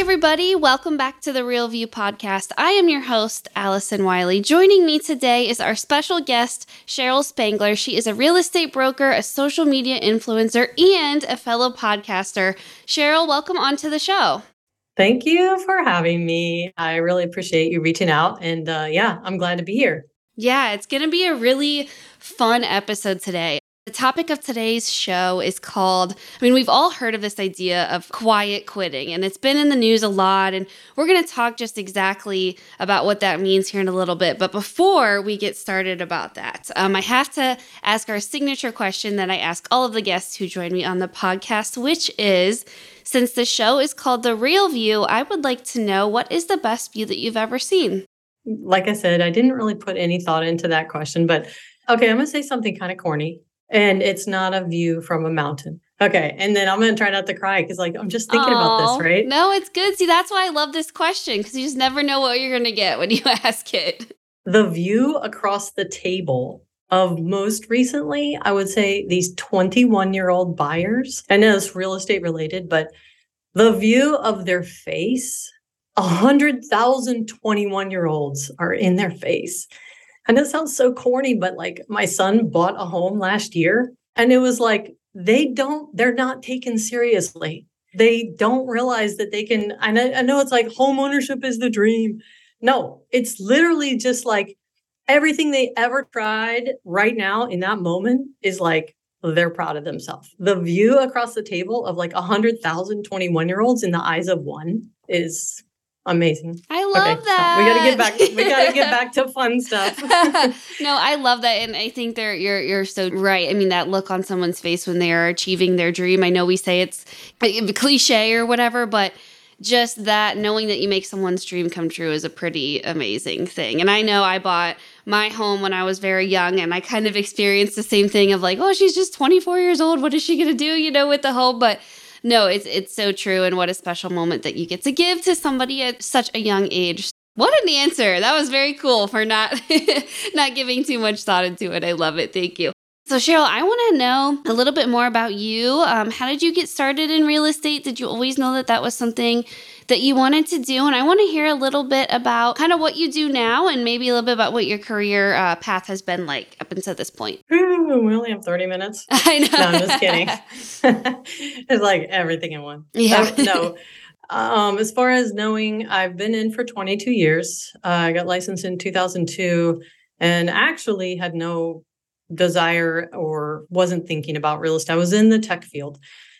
Everybody. Welcome back to the Real View podcast. I am your host, Allison Wiley. Joining me today is our special guest, Cheryl Spangler. She is a real estate broker, a social media influencer, and a fellow podcaster. Cheryl, welcome onto the show. Thank you for having me. I really appreciate you reaching out. And uh, yeah, I'm glad to be here. Yeah, it's going to be a really fun episode today. The topic of today's show is called, I mean, we've all heard of this idea of quiet quitting, and it's been in the news a lot. And we're going to talk just exactly about what that means here in a little bit. But before we get started about that, um, I have to ask our signature question that I ask all of the guests who join me on the podcast, which is since the show is called The Real View, I would like to know what is the best view that you've ever seen? Like I said, I didn't really put any thought into that question, but okay, I'm going to say something kind of corny and it's not a view from a mountain. Okay. And then I'm going to try not to cry because, like, I'm just thinking Aww. about this, right? No, it's good. See, that's why I love this question because you just never know what you're going to get when you ask it. The view across the table of most recently, I would say these 21 year old buyers. I know it's real estate related, but the view of their face, 100,000 21 year olds are in their face. And it sounds so corny, but like my son bought a home last year and it was like they don't, they're not taken seriously. They don't realize that they can. I know, I know it's like home ownership is the dream. No, it's literally just like everything they ever tried right now in that moment is like they're proud of themselves. The view across the table of like 100,000 21 year olds in the eyes of one is amazing. I love okay, that. So we got to get back. We got to get back to fun stuff. no, I love that, and I think they're you're you're so right. I mean, that look on someone's face when they are achieving their dream. I know we say it's cliche or whatever, but just that knowing that you make someone's dream come true is a pretty amazing thing. And I know I bought my home when I was very young and I kind of experienced the same thing of like, oh, she's just 24 years old. What is she going to do, you know, with the home? But no, it's it's so true, and what a special moment that you get to give to somebody at such a young age. What an answer! That was very cool for not not giving too much thought into it. I love it. Thank you. So, Cheryl, I want to know a little bit more about you. Um, how did you get started in real estate? Did you always know that that was something that you wanted to do? And I want to hear a little bit about kind of what you do now and maybe a little bit about what your career uh, path has been like up until this point. Ooh, we only have 30 minutes. I know. No, I'm just kidding. it's like everything in one. Yeah. Uh, no. Um, as far as knowing, I've been in for 22 years. Uh, I got licensed in 2002 and actually had no desire or wasn't thinking about real estate. I was in the tech field,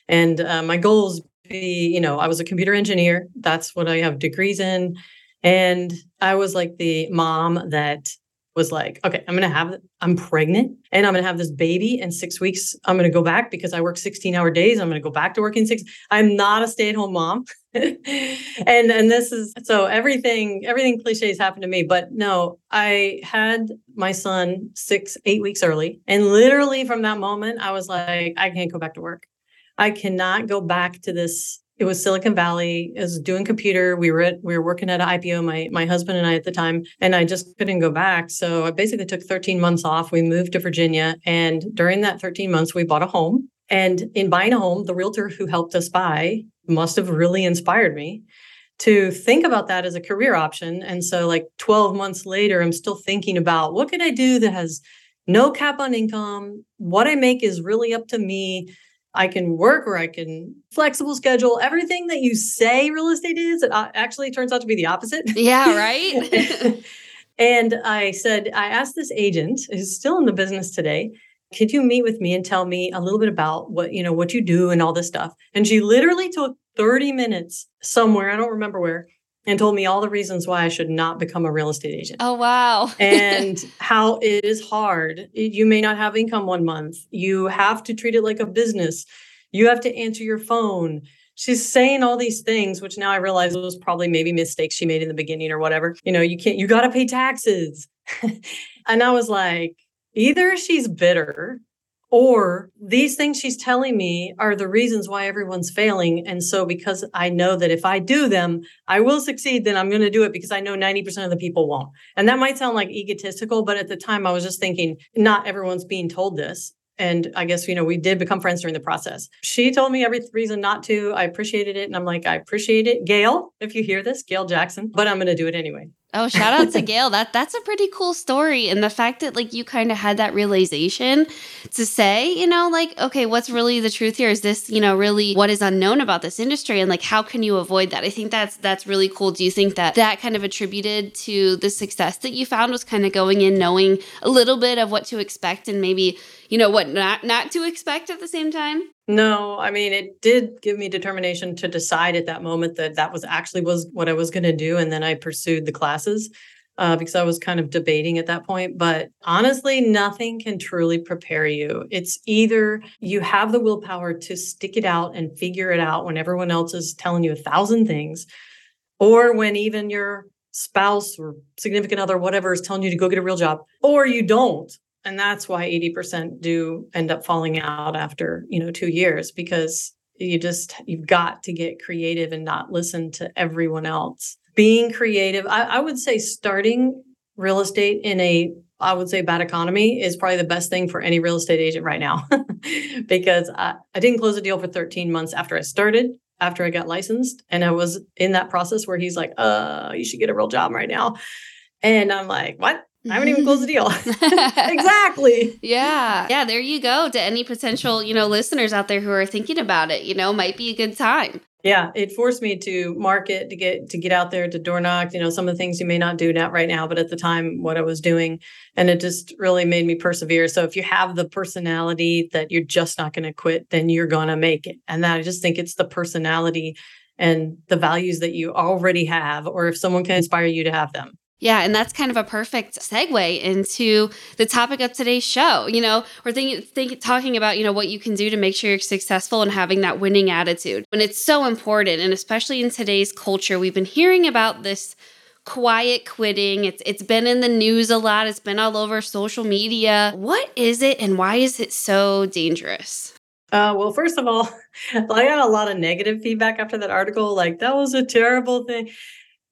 and uh, my goals be, you know, I was a computer engineer. That's what I have degrees in, and I was like the mom that was like, okay, I'm gonna have, I'm pregnant, and I'm gonna have this baby in six weeks. I'm gonna go back because I work 16 hour days. I'm gonna go back to working six. I'm not a stay at home mom. and and this is so everything everything cliches happened to me but no i had my son six eight weeks early and literally from that moment i was like i can't go back to work i cannot go back to this it was silicon valley i was doing computer we were at we were working at an ipo my my husband and i at the time and i just couldn't go back so i basically took 13 months off we moved to virginia and during that 13 months we bought a home and in buying a home, the realtor who helped us buy must have really inspired me to think about that as a career option. And so, like 12 months later, I'm still thinking about what can I do that has no cap on income? What I make is really up to me. I can work or I can flexible schedule. Everything that you say real estate is, it uh, actually turns out to be the opposite. Yeah, right. and I said, I asked this agent who's still in the business today, could you meet with me and tell me a little bit about what you know what you do and all this stuff and she literally took 30 minutes somewhere i don't remember where and told me all the reasons why i should not become a real estate agent oh wow and how it is hard you may not have income one month you have to treat it like a business You have to answer your phone. She's saying all these things, which now I realize was probably maybe mistakes she made in the beginning or whatever. You know, you can't, you got to pay taxes. and I was like, either she's bitter or these things she's telling me are the reasons why everyone's failing. And so, because I know that if I do them, I will succeed, then I'm going to do it because I know 90% of the people won't. And that might sound like egotistical, but at the time I was just thinking, not everyone's being told this. And I guess, you know, we did become friends during the process. She told me every reason not to. I appreciated it. And I'm like, I appreciate it. Gail, if you hear this, Gail Jackson, but I'm going to do it anyway. Oh, shout out to Gail. That that's a pretty cool story. And the fact that like you kind of had that realization to say, you know, like, okay, what's really the truth here? Is this, you know, really what is unknown about this industry? And like how can you avoid that? I think that's that's really cool. Do you think that that kind of attributed to the success that you found was kind of going in knowing a little bit of what to expect and maybe, you know, what not not to expect at the same time? No, I mean it did give me determination to decide at that moment that that was actually was what I was going to do, and then I pursued the classes uh, because I was kind of debating at that point. But honestly, nothing can truly prepare you. It's either you have the willpower to stick it out and figure it out when everyone else is telling you a thousand things, or when even your spouse or significant other, whatever, is telling you to go get a real job, or you don't and that's why 80% do end up falling out after you know two years because you just you've got to get creative and not listen to everyone else. Being creative I, I, would say starting real estate in a i would say bad economy is probably the best thing for any real estate agent right now. Because I, I didn't close a deal for 13 months after i started after i got licensed and i was in that process where he's like uh you should get a real job right now. And i'm like what I haven't even closed the deal. exactly. Yeah. Yeah. There you go. To any potential, you know, listeners out there who are thinking about it, you know, might be a good time. Yeah. It forced me to market, to get to get out there to door knock, you know, some of the things you may not do now right now, but at the time what I was doing. And it just really made me persevere. So if you have the personality that you're just not going to quit, then you're gonna make it. And that I just think it's the personality and the values that you already have, or if someone can inspire you to have them. Yeah, and that's kind of a perfect segue into the topic of today's show. You know, we're thinking, think, talking about you know what you can do to make sure you're successful and having that winning attitude, and it's so important. And especially in today's culture, we've been hearing about this quiet quitting. It's it's been in the news a lot. It's been all over social media. What is it, and why is it so dangerous? Uh, well, first of all, I got a lot of negative feedback after that article. Like that was a terrible thing.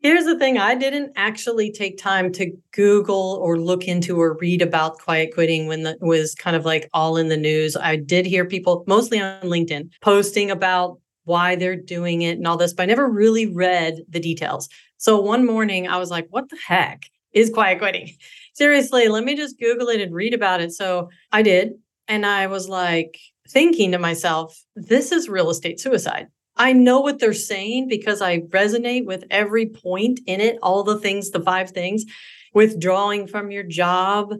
Here's the thing I didn't actually take time to Google or look into or read about quiet quitting when it was kind of like all in the news. I did hear people, mostly on LinkedIn, posting about why they're doing it and all this, but I never really read the details. So one morning I was like, what the heck is quiet quitting? Seriously, let me just Google it and read about it. So I did. And I was like thinking to myself, this is real estate suicide. I know what they're saying because I resonate with every point in it, all the things, the five things, withdrawing from your job,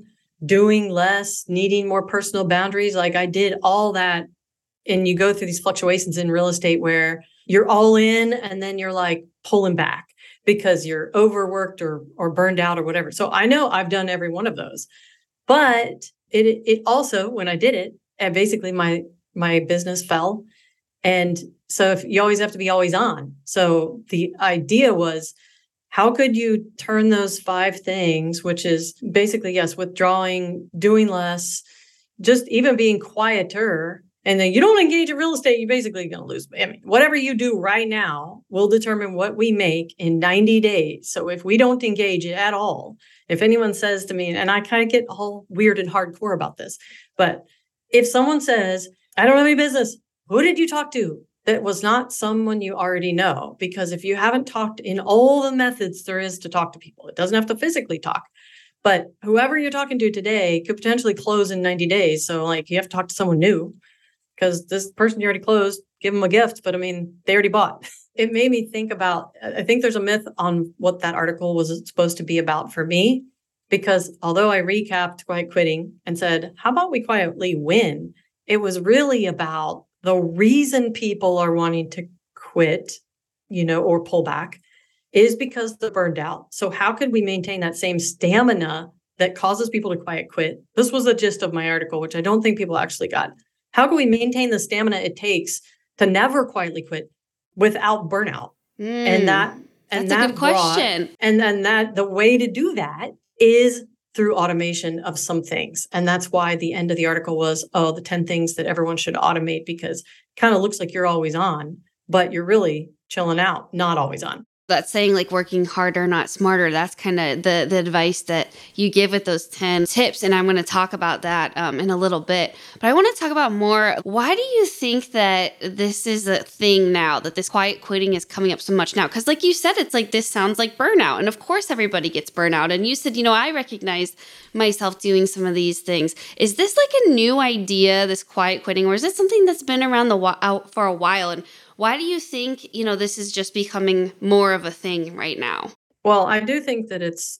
doing less, needing more personal boundaries. Like I did all that. And you go through these fluctuations in real estate where you're all in and then you're like pulling back because you're overworked or or burned out or whatever. So I know I've done every one of those. But it it also when I did it, and basically my my business fell and so if you always have to be always on. So the idea was how could you turn those five things, which is basically, yes, withdrawing, doing less, just even being quieter. And then you don't engage in real estate, you're basically going to lose. I mean, whatever you do right now will determine what we make in 90 days. So if we don't engage at all, if anyone says to me, and I kind of get all weird and hardcore about this, but if someone says, I don't have any business, who did you talk to? That was not someone you already know. Because if you haven't talked in all the methods there is to talk to people, it doesn't have to physically talk. But whoever you're talking to today could potentially close in 90 days. So, like, you have to talk to someone new because this person you already closed, give them a gift. But I mean, they already bought. It made me think about, I think there's a myth on what that article was supposed to be about for me. Because although I recapped quiet quitting and said, how about we quietly win? It was really about the reason people are wanting to quit, you know, or pull back is because they're burned out. So how could we maintain that same stamina that causes people to quiet quit? This was the gist of my article, which I don't think people actually got. How can we maintain the stamina it takes to never quietly quit without burnout? Mm, and that and that's that a good question. Brought, and then that the way to do that is through automation of some things. And that's why the end of the article was, oh, the 10 things that everyone should automate because kind of looks like you're always on, but you're really chilling out, not always on that saying like working harder not smarter that's kind of the the advice that you give with those 10 tips and i'm going to talk about that um, in a little bit. But i want to talk about more why do you think that this is a thing now that this quiet quitting is coming up so much now? Because like you said it's like this sounds like burnout and of course everybody gets burnout and you said you know i recognize myself doing some of these things. Is this like a new idea this quiet quitting or is it something that's been around the out for a while and why do you think, you know, this is just becoming more of a thing right now? Well, I do think that it's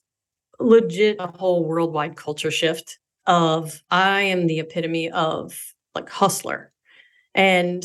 legit a whole worldwide culture shift of I am the epitome of like hustler. And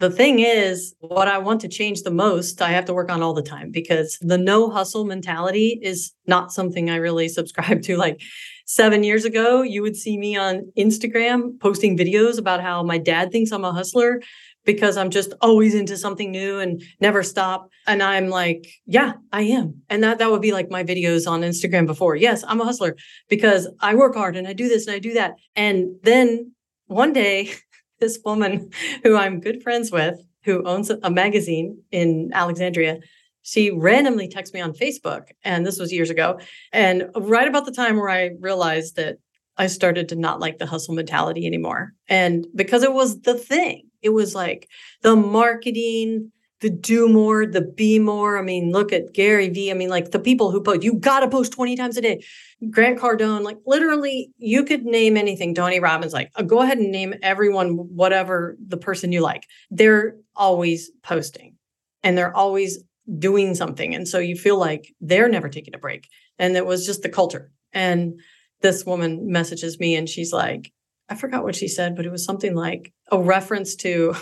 the thing is, what I want to change the most, I have to work on all the time because the no hustle mentality is not something I really subscribe to. Like seven years ago, you would see me on Instagram posting videos about how my dad thinks I'm a hustler because I'm just always into something new and never stop. And I'm like, yeah, I am. And that that would be like my videos on Instagram before. Yes, I'm a hustler because I work hard and I do this and I do that. And then one day, this woman who I'm good friends with, who owns a magazine in Alexandria, she randomly texted me on Facebook. And this was years ago. And right about the time where I realized that I started to not like the hustle mentality anymore. And because it was the thing, it was like the marketing, the do more, the be more. I mean, look at Gary Vee. I mean, like the people who post, you got to post 20 times a day. Grant Cardone, like literally, you could name anything. Tony Robbins, like, uh, go ahead and name everyone, whatever the person you like. They're always posting and they're always doing something. And so you feel like they're never taking a break. And it was just the culture. And this woman messages me and she's like, I forgot what she said, but it was something like a reference to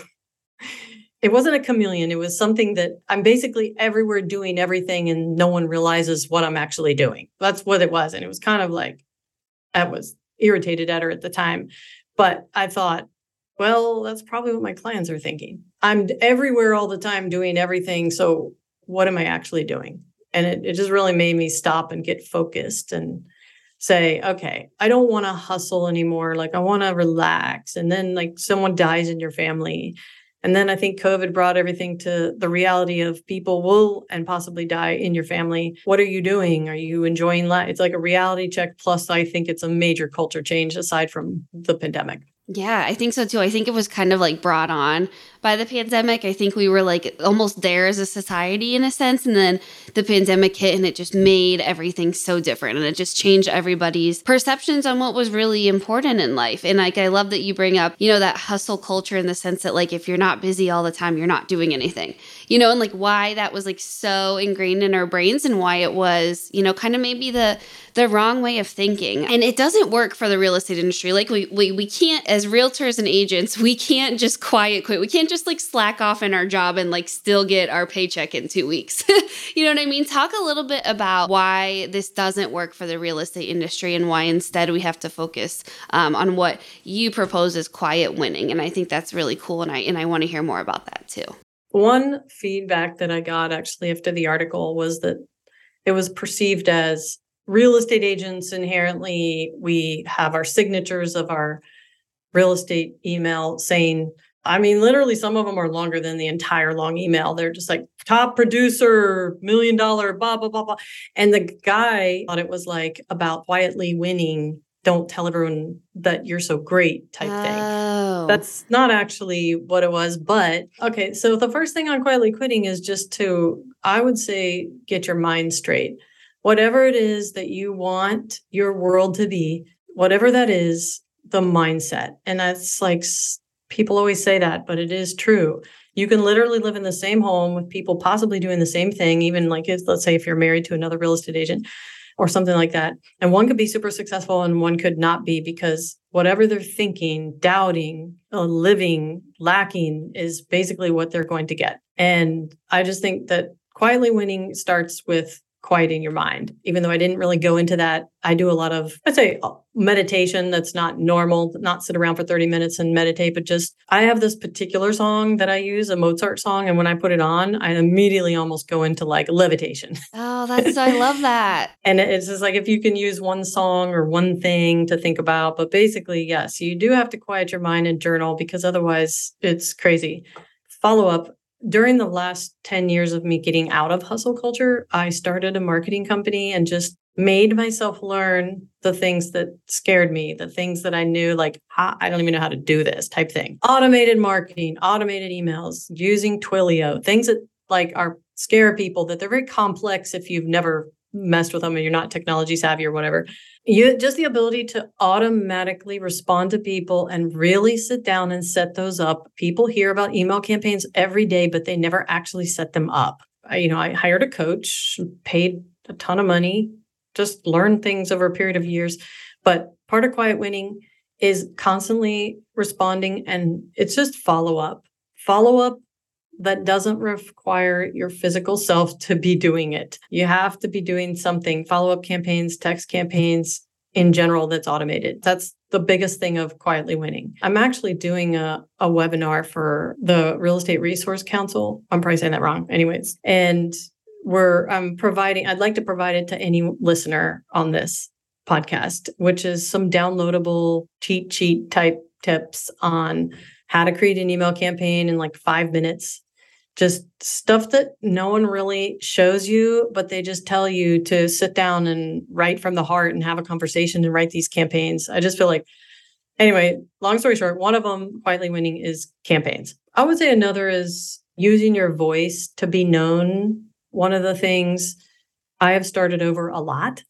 it wasn't a chameleon. It was something that I'm basically everywhere doing everything and no one realizes what I'm actually doing. That's what it was. And it was kind of like I was irritated at her at the time. But I thought, well, that's probably what my clients are thinking. I'm everywhere all the time doing everything. So what am I actually doing? And it, it just really made me stop and get focused and say, okay, I don't want to hustle anymore. Like I want to relax. And then like someone dies in your family. And then I think COVID brought everything to the reality of people will and possibly die in your family. What are you doing? Are you enjoying life? It's like a reality check. Plus, I think it's a major culture change aside from the pandemic. Yeah, I think so too. I think it was kind of like brought on by the pandemic. I think we were like almost there as a society in a sense. And then the pandemic hit and it just made everything so different. And it just changed everybody's perceptions on what was really important in life. And like, I love that you bring up, you know, that hustle culture in the sense that like if you're not busy all the time, you're not doing anything, you know, and like why that was like so ingrained in our brains and why it was, you know, kind of maybe the, the wrong way of thinking. And it doesn't work for the real estate industry. Like we, we, we can't, as realtors and agents, we can't just quiet quit. We can't just like slack off in our job and like still get our paycheck in two weeks. you know what I mean? Talk a little bit about why this doesn't work for the real estate industry and why instead we have to focus um, on what you propose as quiet winning. And I think that's really cool. And I, and I want to hear more about that too. One feedback that I got actually after the article was that it was perceived as real estate agents inherently we have our signatures of our real estate email saying I mean, literally, some of them are longer than the entire long email. They're just like top producer, million dollar, blah, blah, blah, blah. And the guy thought it was like about quietly winning. Don't tell everyone that you're so great type oh. thing. That's not actually what it was. But okay, so the first thing on quietly quitting is just to, I would say, get your mind straight whatever it is that you want your world to be, whatever that is, the mindset. And that's like people always say that, but it is true. You can literally live in the same home with people possibly doing the same thing, even like if, let's say if you're married to another real estate agent or something like that. And one could be super successful and one could not be because whatever they're thinking, doubting, uh, living, lacking is basically what they're going to get. And I just think that quietly winning starts with quieting your mind. Even though I didn't really go into that, I do a lot of, I'd say, uh, meditation that's not normal, not sit around for 30 minutes and meditate, but just I have this particular song that I use, a Mozart song. And when I put it on, I immediately almost go into like levitation. Oh, that's, I love that. and it's just like if you can use one song or one thing to think about. But basically, yes, you do have to quiet your mind and journal because otherwise it's crazy. Follow up during the last 10 years of me getting out of hustle culture, I started a marketing company and just made myself learn the things that scared me, the things that I knew, like, I don't even know how to do this type thing. Automated marketing, automated emails, using Twilio, things that like are scare people that they're very complex if you've never messed with them and you're not technology savvy or whatever. You just the ability to automatically respond to people and really sit down and set those up. People hear about email campaigns every day, but they never actually set them up. I, you know, I hired a coach, paid a ton of money, just learn things over a period of years. But part of quiet winning is constantly responding and it's just follow up. Follow up that doesn't require your physical self to be doing it. You have to be doing something, follow up campaigns, text campaigns in general that's automated. That's the biggest thing of quietly winning. I'm actually doing a, a webinar for the Real Estate Resource Council. I'm probably saying that wrong, anyways. And we're I'm providing, I'd like to provide it to any listener on this podcast, which is some downloadable cheat sheet type tips on how to create an email campaign in like five minutes just stuff that no one really shows you, but they just tell you to sit down and write from the heart and have a conversation and write these campaigns. I just feel like, anyway, long story short, one of them, quietly winning, is campaigns. I would say another is using your voice to be known. One of the things I have started over a lot.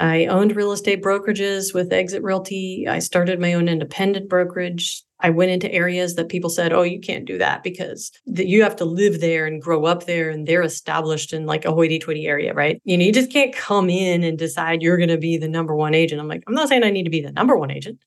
I owned real estate brokerages with Exit Realty. I started my own independent brokerage I went into areas that people said, "Oh, you can't do that because you have to live there and grow up there, and they're established in like a hoity-toity area, right? You know, you just can't come in and decide you're going to be the number one agent." I'm like, I'm not saying I need to be the number one agent,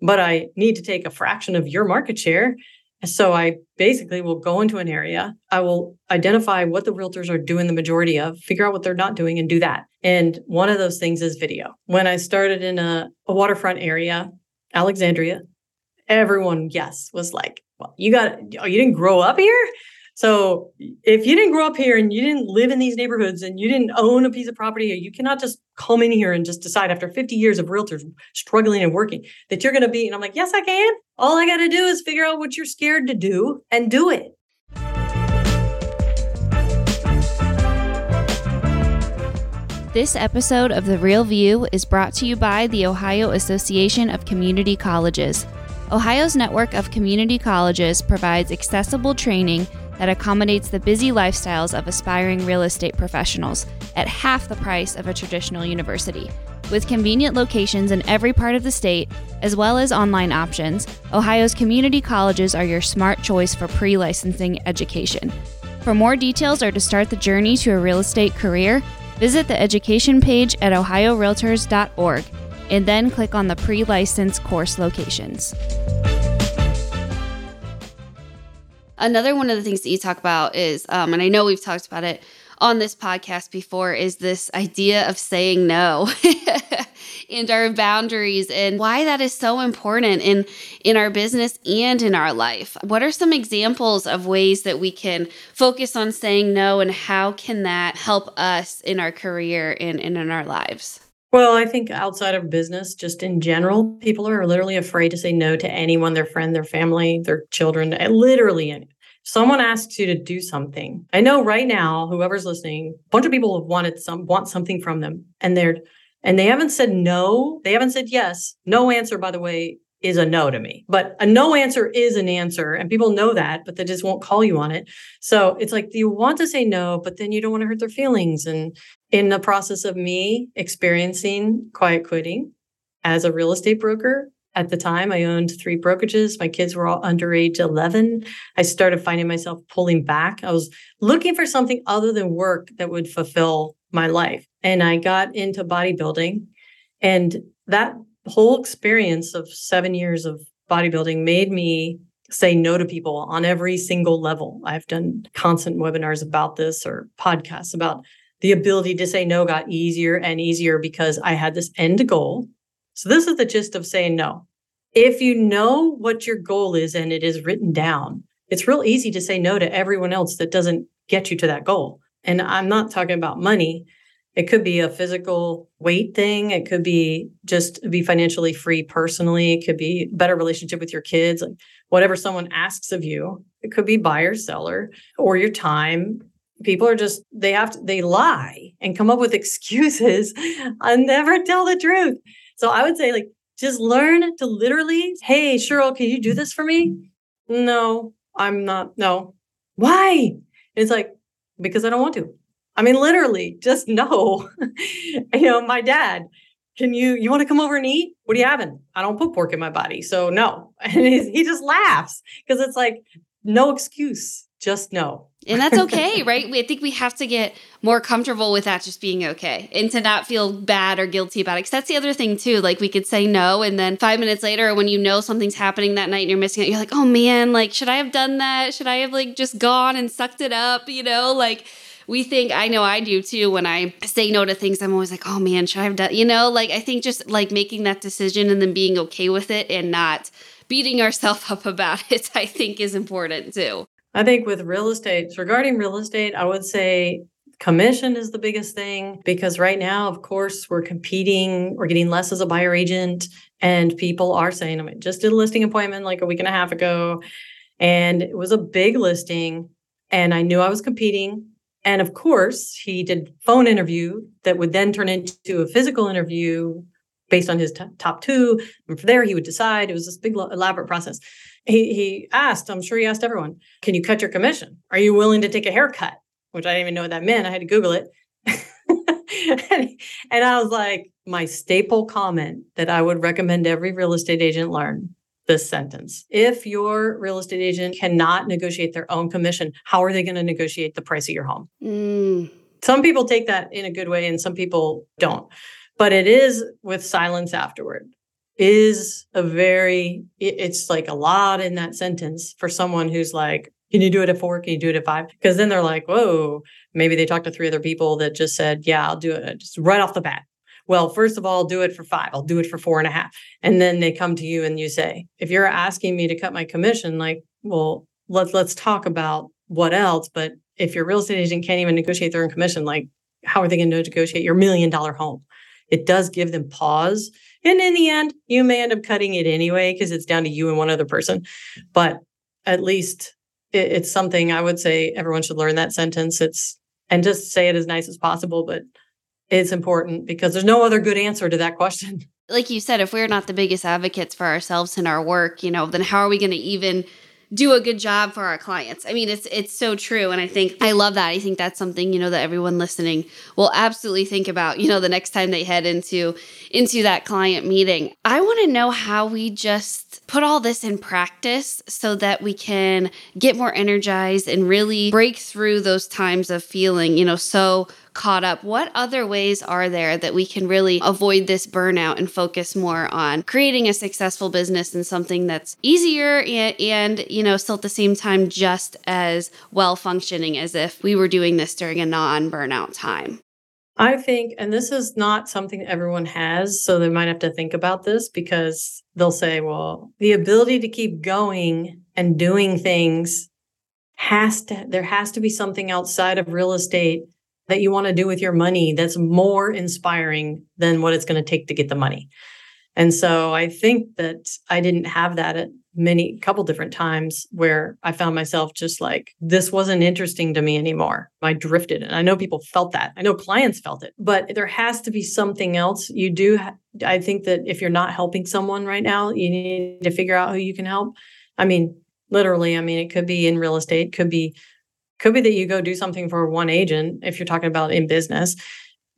but I need to take a fraction of your market share. So I basically will go into an area. I will identify what the realtors are doing the majority of, figure out what they're not doing, and do that. And one of those things is video. When I started in a, a waterfront area, Alexandria, everyone, yes, was like, well, you got, oh, you didn't grow up here. So if you didn't grow up here and you didn't live in these neighborhoods and you didn't own a piece of property, you cannot just come in here and just decide after 50 years of realtors struggling and working that you're going to be. And I'm like, yes, I can. All I got to do is figure out what you're scared to do and do it. This episode of The Real View is brought to you by the Ohio Association of Community Colleges. Ohio's network of community colleges provides accessible training that accommodates the busy lifestyles of aspiring real estate professionals at half the price of a traditional university. With convenient locations in every part of the state, as well as online options, Ohio's community colleges are your smart choice for pre licensing education. For more details or to start the journey to a real estate career, visit the education page at ohiorealtors.org and then click on the pre licensed course locations. Another one of the things that you talk about is, um, and I know we've talked about it on this podcast before, is this idea of saying no and our boundaries and why that is so important in in our business and in our life. What are some examples of ways that we can focus on saying no and how can that help us in our career and, and in our lives? Well, I think outside of business, just in general, people are literally afraid to say no to anyone, their friend, their family, their children, eh, literally. Someone asks you to do something. I know right now, whoever's listening, a bunch of people have wanted some want something from them, and they're and they haven't said no. They haven't said yes. No answer, by the way, is a no to me. But a no answer is an answer, and people know that, but they just won't call you on it. So it's like you want to say no, but then you don't want to hurt their feelings. And in the process of me experiencing quiet quitting as a real estate broker, at the time, I owned three brokerages. My kids were all under age 11. I started finding myself pulling back. I was looking for something other than work that would fulfill my life. And I got into bodybuilding. And that whole experience of seven years of bodybuilding made me say no to people on every single level. I've done constant webinars about this or podcasts about the ability to say no got easier and easier because I had this end goal. So, this is the gist of saying no. If you know what your goal is and it is written down, it's real easy to say no to everyone else that doesn't get you to that goal. And I'm not talking about money. It could be a physical weight thing. It could be just be financially free personally. It could be better relationship with your kids, like whatever someone asks of you. It could be buyer, seller, or your time. People are just they have to they lie and come up with excuses and never tell the truth. So I would say like just learn to literally, hey, Cheryl, can you do this for me? No, I'm not. No. Why? And it's like, because I don't want to. I mean, literally, just no. you know, my dad, can you, you want to come over and eat? What are you having? I don't put pork in my body. So no. And he just laughs because it's like, no excuse, just no. And that's okay, right? I think we have to get more comfortable with that just being okay and to not feel bad or guilty about it. Because that's the other thing, too. Like, we could say no. And then five minutes later, when you know something's happening that night and you're missing it, you're like, oh man, like, should I have done that? Should I have, like, just gone and sucked it up? You know, like, we think I know I do too when I say no to things I'm always like oh man should I have done you know like I think just like making that decision and then being okay with it and not beating ourselves up about it I think is important too I think with real estate, regarding real estate, I would say commission is the biggest thing because right now, of course, we're competing, we're getting less as a buyer agent, and people are saying, I mean, just did a listing appointment like a week and a half ago, and it was a big listing, and I knew I was competing. And of course, he did phone interview that would then turn into a physical interview based on his t- top two. And from there, he would decide. It was this big, elaborate process he he asked, I'm sure he asked everyone, can you cut your commission? Are you willing to take a haircut? Which I didn't even know what that meant. I had to Google it. and, and I was like, my staple comment that I would recommend every real estate agent learn this sentence. If your real estate agent cannot negotiate their own commission, how are they going to negotiate the price of your home? Mm. Some people take that in a good way and some people don't. But it is with silence afterward is a very it's like a lot in that sentence for someone who's like can you do it at four can you do it at five because then they're like whoa maybe they talked to three other people that just said yeah i'll do it just right off the bat well first of all i'll do it for five i'll do it for four and a half and then they come to you and you say if you're asking me to cut my commission like well let's let's talk about what else but if your real estate agent can't even negotiate their own commission like how are they going to negotiate your million dollar home it does give them pause and in the end, you may end up cutting it anyway because it's down to you and one other person. But at least it, it's something I would say everyone should learn that sentence. It's and just say it as nice as possible, but it's important because there's no other good answer to that question. Like you said, if we're not the biggest advocates for ourselves in our work, you know, then how are we going to even do a good job for our clients. I mean, it's it's so true and I think I love that. I think that's something, you know, that everyone listening will absolutely think about, you know, the next time they head into into that client meeting. I want to know how we just put all this in practice so that we can get more energized and really break through those times of feeling, you know, so caught up, what other ways are there that we can really avoid this burnout and focus more on creating a successful business and something that's easier and, and you know, still at the same time just as well functioning as if we were doing this during a non burnout time? I think, and this is not something everyone has, so they might have to think about this because they'll say, well, the ability to keep going and doing things has to, there has to be something outside of real estate that you want to do with your money that's more inspiring than what it's going to take to get the money. And so I think that I didn't have that at many couple different times where I found myself just like this wasn't interesting to me anymore. I drifted and I know people felt that. I know clients felt it. But there has to be something else. You do I think that if you're not helping someone right now, you need to figure out who you can help. I mean, literally, I mean it could be in real estate, could be could be that you go do something for one agent if you're talking about in business.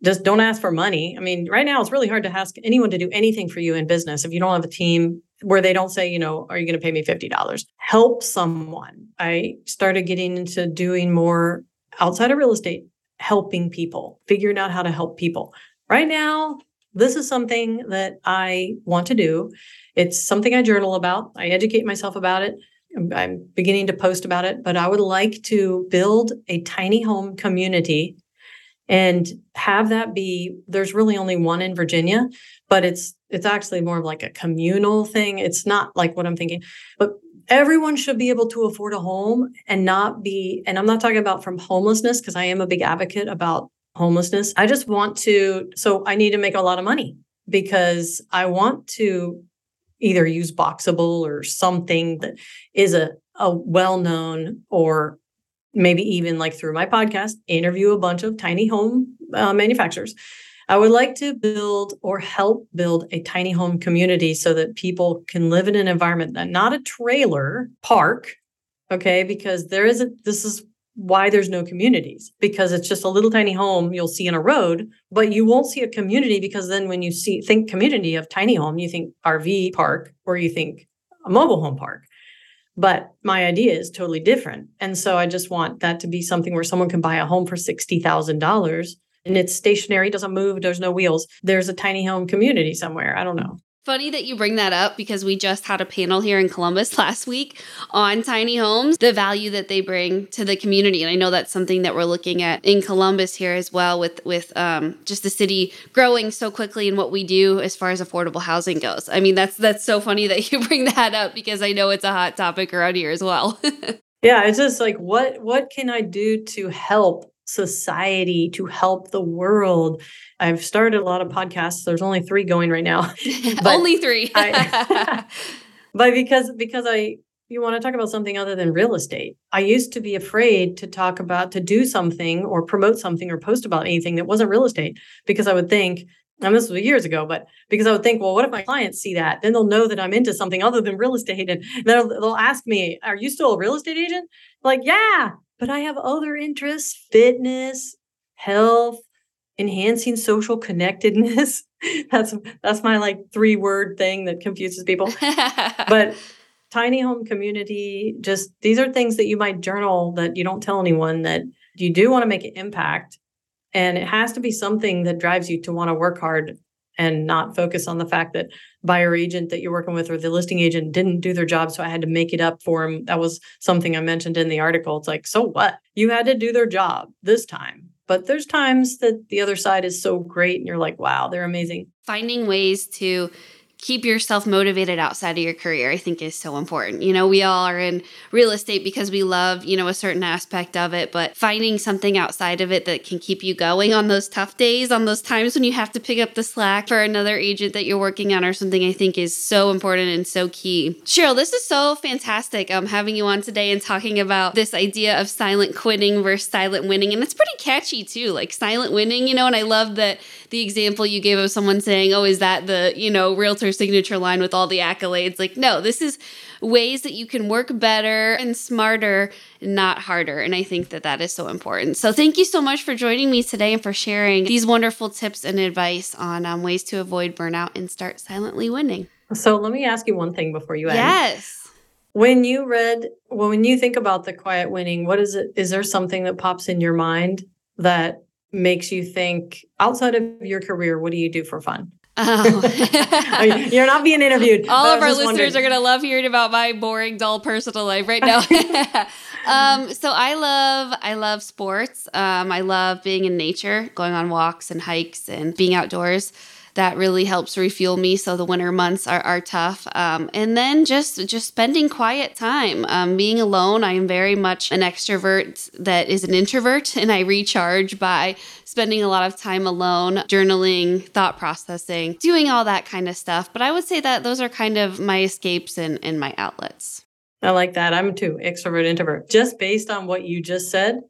Just don't ask for money. I mean, right now it's really hard to ask anyone to do anything for you in business if you don't have a team where they don't say, you know, are you going to pay me $50? Help someone. I started getting into doing more outside of real estate, helping people, figuring out how to help people. Right now, this is something that I want to do. It's something I journal about. I educate myself about it. I'm beginning to post about it, but I would like to build a tiny home community and have that be there's really only one in Virginia, but it's it's actually more of like a communal thing. It's not like what I'm thinking, but everyone should be able to afford a home and not be and I'm not talking about from homelessness because I am a big advocate about homelessness. I just want to so I need to make a lot of money because I want to either use Boxable or something that is a, a well known or maybe even like through my podcast, interview a bunch of tiny home uh, manufacturers. I would like to build or help build a tiny home community so that people can live in an environment that not a trailer park, okay? Because there isn't, this is why there's no communities because it's just a little tiny home you'll see in a road but you won't see a community because then when you see think community of tiny home you think rv park or you think a mobile home park but my idea is totally different and so i just want that to be something where someone can buy a home for $60000 and it's stationary doesn't move there's no wheels there's a tiny home community somewhere i don't know Funny that you bring that up because we just had a panel here in Columbus last week on tiny homes, the value that they bring to the community, and I know that's something that we're looking at in Columbus here as well, with with um, just the city growing so quickly and what we do as far as affordable housing goes. I mean, that's that's so funny that you bring that up because I know it's a hot topic around here as well. yeah, it's just like what what can I do to help society to help the world. I've started a lot of podcasts. There's only three going right now. only three. I, but because because I you want to talk about something other than real estate. I used to be afraid to talk about to do something or promote something or post about anything that wasn't real estate because I would think and this was years ago, but because I would think, well, what if my clients see that? Then they'll know that I'm into something other than real estate. And they'll, they'll ask me, Are you still a real estate agent? Like, yeah but I have other interests fitness, health, enhancing social connectedness. that's that's my like three word thing that confuses people. but tiny home community, just these are things that you might journal that you don't tell anyone that you do want to make an impact. And it has to be something that drives you to want to work hard and not focus on the fact that buyer agent that you're working with or the listing agent didn't do their job so i had to make it up for them that was something i mentioned in the article. It's like so what? You had to do their job this time. But there's times that the other side is so great and you're like wow they're amazing. Finding ways to keep yourself motivated outside of your career i think is so important. You know we all are in real estate because we love you know a certain aspect of it but finding something outside of it that can keep you going on those tough days on those times when you have to pick up the slack for another agent that you're working on or something i think is so important and so key. Cheryl this is so fantastic um having you on today and talking about this idea of silent quitting versus silent winning and it's pretty catchy too like silent winning you know and i love that the example you gave of someone saying oh is that the you know realtor signature line with all the accolades. Like, no, this is ways that you can work better and smarter, not harder. And I think that that is so important. So, thank you so much for joining me today and for sharing these wonderful tips and advice on um, ways to avoid burnout and start silently winning. So, let me ask you one thing before you end. Yes. When you read, well, when you think about the quiet winning, what is it? Is there something that pops in your mind that makes you think outside of your career, what do you do for fun? Oh. You're not being interviewed. All of our listeners wondering. are going to love hearing about my boring, dull personal life right now. um, so I love, I love sports. Um, I love being in nature, going on walks and hikes and being outdoors that really helps refuel me. So the winter months are, are tough. Um, and then just just spending quiet time, um, being alone. I am very much an extrovert that is an introvert, and I recharge by spending a lot of time alone, journaling, thought processing, doing all that kind of stuff. But I would say that those are kind of my escapes and, and my outlets. I like that. I'm too extrovert, introvert. Just based on what you just said,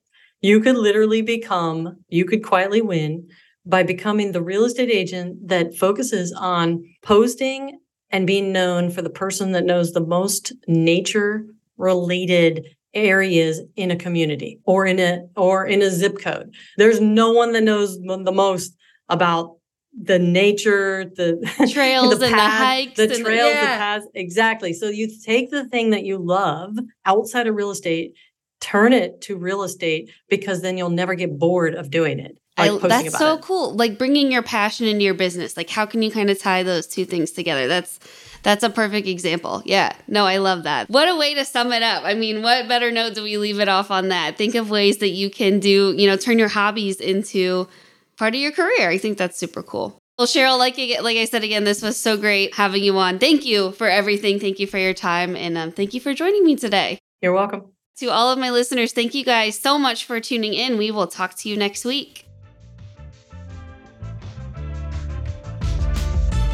you could literally become, you could quietly win by becoming the real estate agent that focuses on posting and being known for the person that knows the most nature related areas in a community or in a or in a zip code. There's no one that knows the most about the nature the trails the and path, the hikes the trails the, yeah. the paths. Exactly. So you take the thing that you love outside of real estate turn it to real estate because then you'll never get bored of doing it like I, that's so it. cool. Like bringing your passion into your business. Like how can you kind of tie those two things together? That's that's a perfect example. Yeah. No, I love that. What a way to sum it up. I mean, what better note do we leave it off on that? Think of ways that you can do, you know, turn your hobbies into part of your career. I think that's super cool. Well, Cheryl, like like I said again, this was so great having you on. Thank you for everything. Thank you for your time, and um, thank you for joining me today. You're welcome. To all of my listeners, thank you guys so much for tuning in. We will talk to you next week.